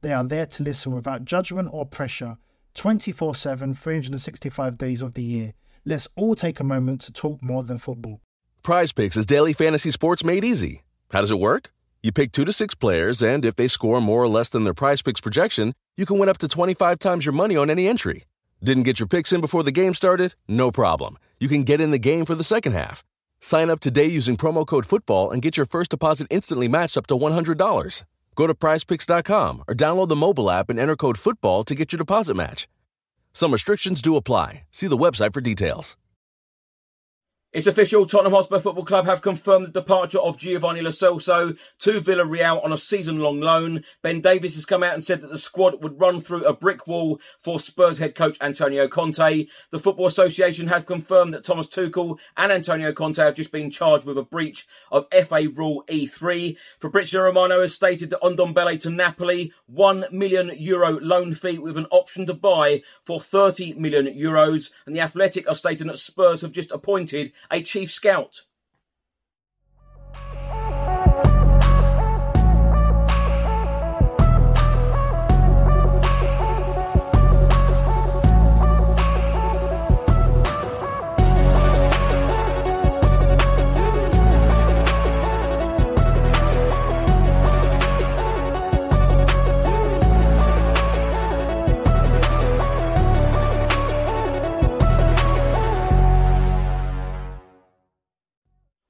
They are there to listen without judgment or pressure 24 7, 365 days of the year. Let's all take a moment to talk more than football. Prize Picks is daily fantasy sports made easy. How does it work? You pick two to six players, and if they score more or less than their prize picks projection, you can win up to 25 times your money on any entry. Didn't get your picks in before the game started? No problem. You can get in the game for the second half. Sign up today using promo code FOOTBALL and get your first deposit instantly matched up to $100. Go to prizepicks.com or download the mobile app and enter code FOOTBALL to get your deposit match. Some restrictions do apply. See the website for details. It's official. Tottenham Hotspur Football Club have confirmed the departure of Giovanni Lo Celso to Villarreal on a season-long loan. Ben Davies has come out and said that the squad would run through a brick wall for Spurs head coach Antonio Conte. The Football Association have confirmed that Thomas Tuchel and Antonio Conte have just been charged with a breach of FA Rule E3. Fabrizio Romano has stated that Ndombele to Napoli, 1 million euro loan fee with an option to buy for 30 million euros. And the Athletic are stating that Spurs have just appointed a chief scout.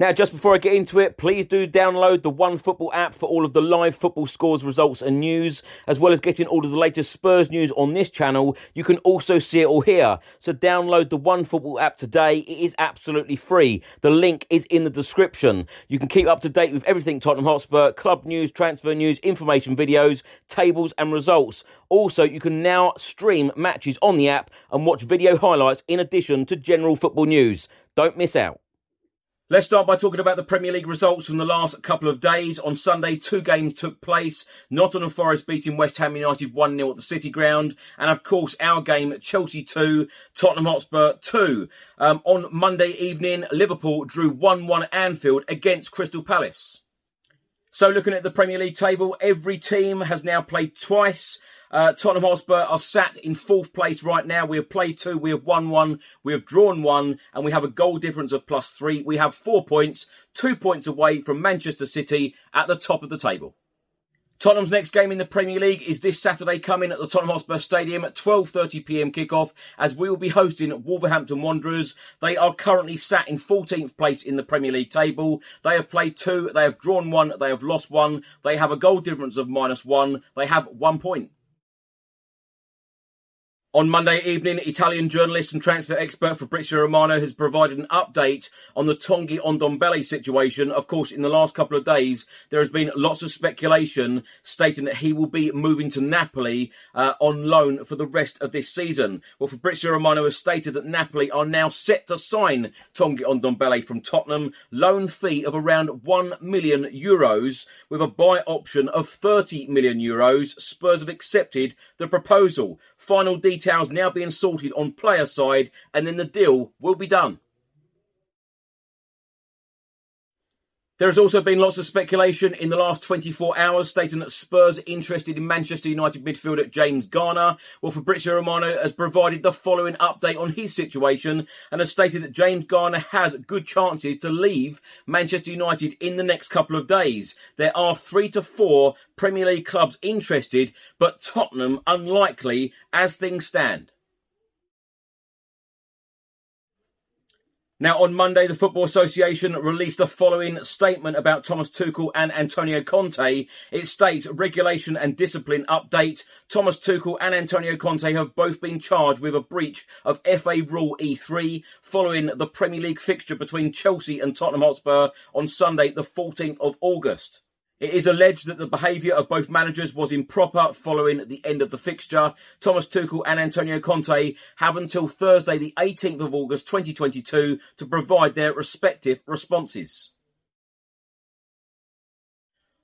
Now, just before I get into it, please do download the One Football app for all of the live football scores, results, and news, as well as getting all of the latest Spurs news on this channel. You can also see it all here. So, download the One Football app today. It is absolutely free. The link is in the description. You can keep up to date with everything Tottenham Hotspur, club news, transfer news, information videos, tables, and results. Also, you can now stream matches on the app and watch video highlights in addition to general football news. Don't miss out. Let's start by talking about the Premier League results from the last couple of days. On Sunday, two games took place. Nottingham Forest beating West Ham United 1 0 at the City Ground. And of course, our game, Chelsea 2, Tottenham Hotspur 2. Um, on Monday evening, Liverpool drew 1 1 Anfield against Crystal Palace. So, looking at the Premier League table, every team has now played twice. Uh, Tottenham Hotspur are sat in fourth place right now. We have played two, we have won one, we have drawn one, and we have a goal difference of plus three. We have four points, two points away from Manchester City at the top of the table. Tottenham's next game in the Premier League is this Saturday coming at the Tottenham Hotspur Stadium at 12.30pm kickoff as we will be hosting Wolverhampton Wanderers. They are currently sat in 14th place in the Premier League table. They have played two, they have drawn one, they have lost one. They have a goal difference of minus one. They have one point. On Monday evening, Italian journalist and transfer expert Fabrizio Romano has provided an update on the Tanguy Ndombele situation. Of course, in the last couple of days, there has been lots of speculation stating that he will be moving to Napoli uh, on loan for the rest of this season. Well, Fabrizio Romano has stated that Napoli are now set to sign Tanguy Ndombele from Tottenham, loan fee of around 1 million euros with a buy option of 30 million euros. Spurs have accepted the proposal. Final details now being sorted on player side, and then the deal will be done. There has also been lots of speculation in the last 24 hours stating that Spurs interested in Manchester United midfielder James Garner. Well, Fabrizio Romano has provided the following update on his situation and has stated that James Garner has good chances to leave Manchester United in the next couple of days. There are three to four Premier League clubs interested, but Tottenham unlikely as things stand. Now, on Monday, the Football Association released the following statement about Thomas Tuchel and Antonio Conte. It states, regulation and discipline update. Thomas Tuchel and Antonio Conte have both been charged with a breach of FA Rule E3 following the Premier League fixture between Chelsea and Tottenham Hotspur on Sunday, the 14th of August. It is alleged that the behaviour of both managers was improper following the end of the fixture. Thomas Tuchel and Antonio Conte have until Thursday, the 18th of August 2022, to provide their respective responses.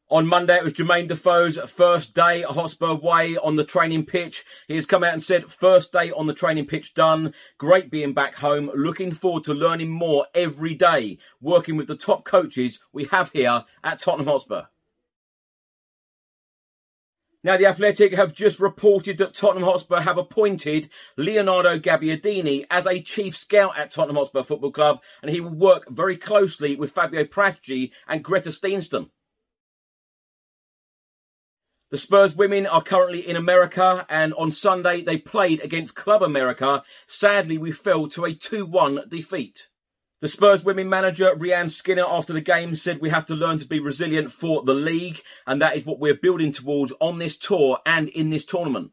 On Monday, it was Jermaine Defoe's first day at Hotspur Way on the training pitch. He has come out and said, first day on the training pitch done. Great being back home. Looking forward to learning more every day, working with the top coaches we have here at Tottenham Hotspur. Now, the Athletic have just reported that Tottenham Hotspur have appointed Leonardo Gabbiadini as a chief scout at Tottenham Hotspur Football Club, and he will work very closely with Fabio Paratici and Gretar Steinsson. The Spurs women are currently in America, and on Sunday they played against Club America. Sadly, we fell to a 2 1 defeat. The Spurs women manager, Rehanne Skinner, after the game said we have to learn to be resilient for the league, and that is what we're building towards on this tour and in this tournament.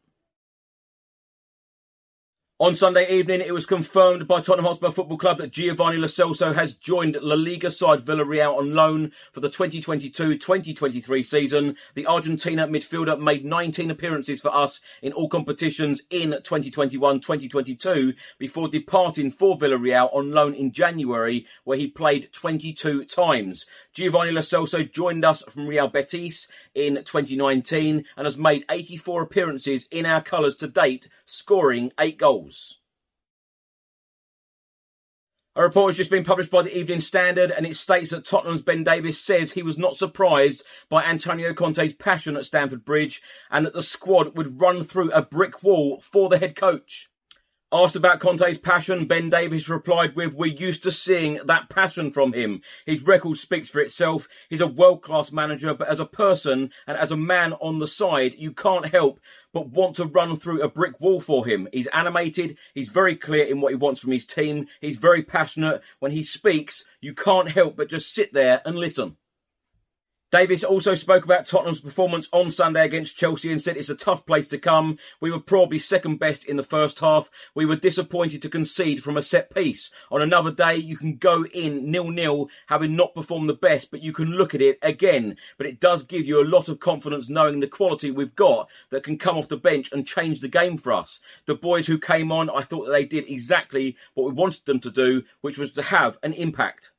On Sunday evening, it was confirmed by Tottenham Hotspur Football Club that Giovanni Lo Celso has joined La Liga side Villarreal on loan for the 2022-2023 season. The Argentina midfielder made 19 appearances for us in all competitions in 2021-2022 before departing for Villarreal on loan in January, where he played 22 times. Giovanni Lo Celso joined us from Real Betis in 2019 and has made 84 appearances in our colours to date, scoring 8 goals. A report has just been published by the Evening Standard and it states that Tottenham's Ben Davies says he was not surprised by Antonio Conte's passion at Stamford Bridge and that the squad would run through a brick wall for the head coach. Asked about Conte's passion, Ben Davies replied with, We're used to seeing that passion from him. His record speaks for itself. He's a world class manager, but as a person and as a man on the side, you can't help but want to run through a brick wall for him. He's animated. He's very clear in what he wants from his team. He's very passionate. When he speaks, you can't help but just sit there and listen. Davies also spoke about Tottenham's performance on Sunday against Chelsea and said it's a tough place to come. We were probably second best in the first half. We were disappointed to concede from a set piece. On another day, you can go in nil-nil, having not performed the best, but you can look at it again. But it does give you a lot of confidence knowing the quality we've got that can come off the bench and change the game for us. The boys who came on, I thought that they did exactly what we wanted them to do, which was to have an impact.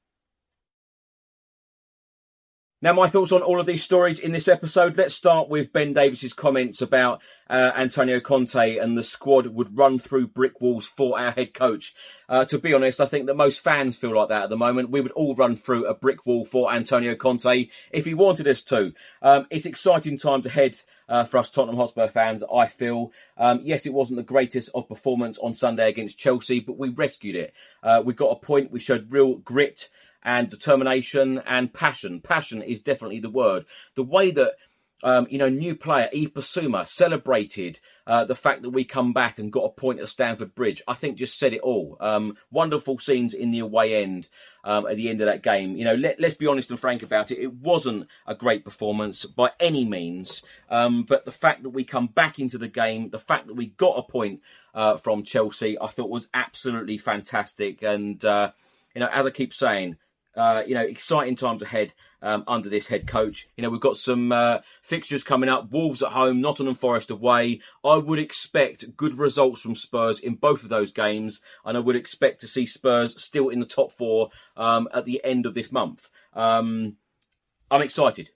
Now, my thoughts on all of these stories in this episode. Let's start with Ben Davies's comments about uh, Antonio Conte and the squad would run through brick walls for our head coach. Uh, to be honest, I think that most fans feel like that at the moment. We would all run through a brick wall for Antonio Conte if he wanted us to. Um, it's exciting times ahead uh, for us Tottenham Hotspur fans, I feel. Um, yes, it wasn't the greatest of performance on Sunday against Chelsea, but we rescued it. Uh, we got a point. We showed real grit and determination and passion. Passion is definitely the word. The way that Um, you know, new player Yves Bissouma celebrated uh, the fact that we come back and got a point at Stamford Bridge. I think just said it all. Um, wonderful scenes in the away end um, at the end of that game. You know, let, us be honest and frank about it. It wasn't a great performance by any means, um, but the fact that we come back into the game, the fact that we got a point uh, from Chelsea, I thought was absolutely fantastic. And uh, you know, as I keep saying, uh, you know, exciting times ahead um, under this head coach. You know, we've got some uh, fixtures coming up. Wolves at home, Nottingham Forest away. I would expect good results from Spurs in both of those games, and I would expect to see Spurs still in the top four um, at the end of this month. Um, I'm excited.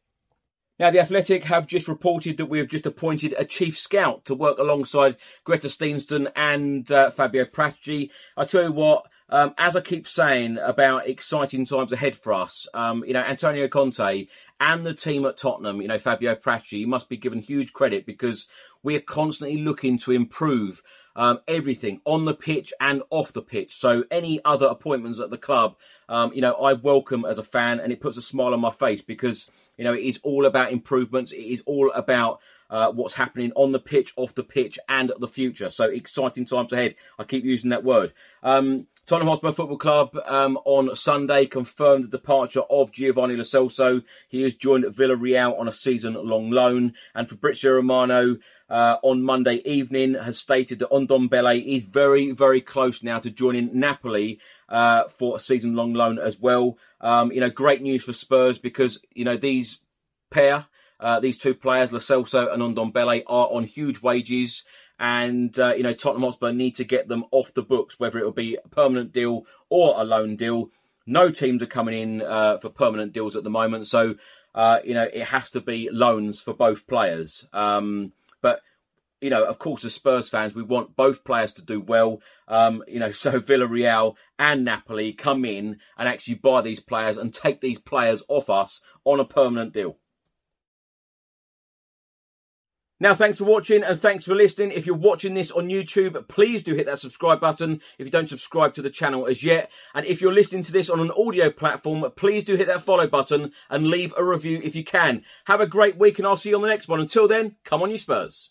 Now, the Athletic have just reported that we have just appointed a chief scout to work alongside Gretar Steinsson and uh, Fabio Paratici. I tell you what, um, as I keep saying about exciting times ahead for us, um, you know, Antonio Conte and the team at Tottenham, you know, Fabio Paratici, must be given huge credit because we are constantly looking to improve um, everything on the pitch and off the pitch. So any other appointments at the club, um, you know, I welcome as a fan, and it puts a smile on my face because you know it is all about improvements. It is all about uh, what's happening on the pitch, off the pitch, and the future. So exciting times ahead. I keep using that word. Um, Tottenham Hotspur Football Club um, on Sunday confirmed the departure of Giovanni Lo Celso. He has joined Villarreal on a season-long loan, and Fabrizio Romano uh, on Monday evening has stated that Ndombele is very, very close now to joining Napoli uh, for a season-long loan as well. Um, you know, great news for Spurs because you know these pair, uh, these two players, Lo Celso and Ndombele, are on huge wages and uh, you know Tottenham Hotspur need to get them off the books, whether it will be a permanent deal or a loan deal. No teams are coming in uh, for permanent deals at the moment, so uh, you know it has to be loans for both players. Um, but you know, of course, as Spurs fans, we want both players to do well. Um, you know, so Villarreal and Napoli come in and actually buy these players and take these players off us on a permanent deal. Now, thanks for watching and thanks for listening. If you're watching this on YouTube, please do hit that subscribe button if you don't subscribe to the channel as yet. And if you're listening to this on an audio platform, please do hit that follow button and leave a review if you can. Have a great week and I'll see you on the next one. Until then, come on you Spurs.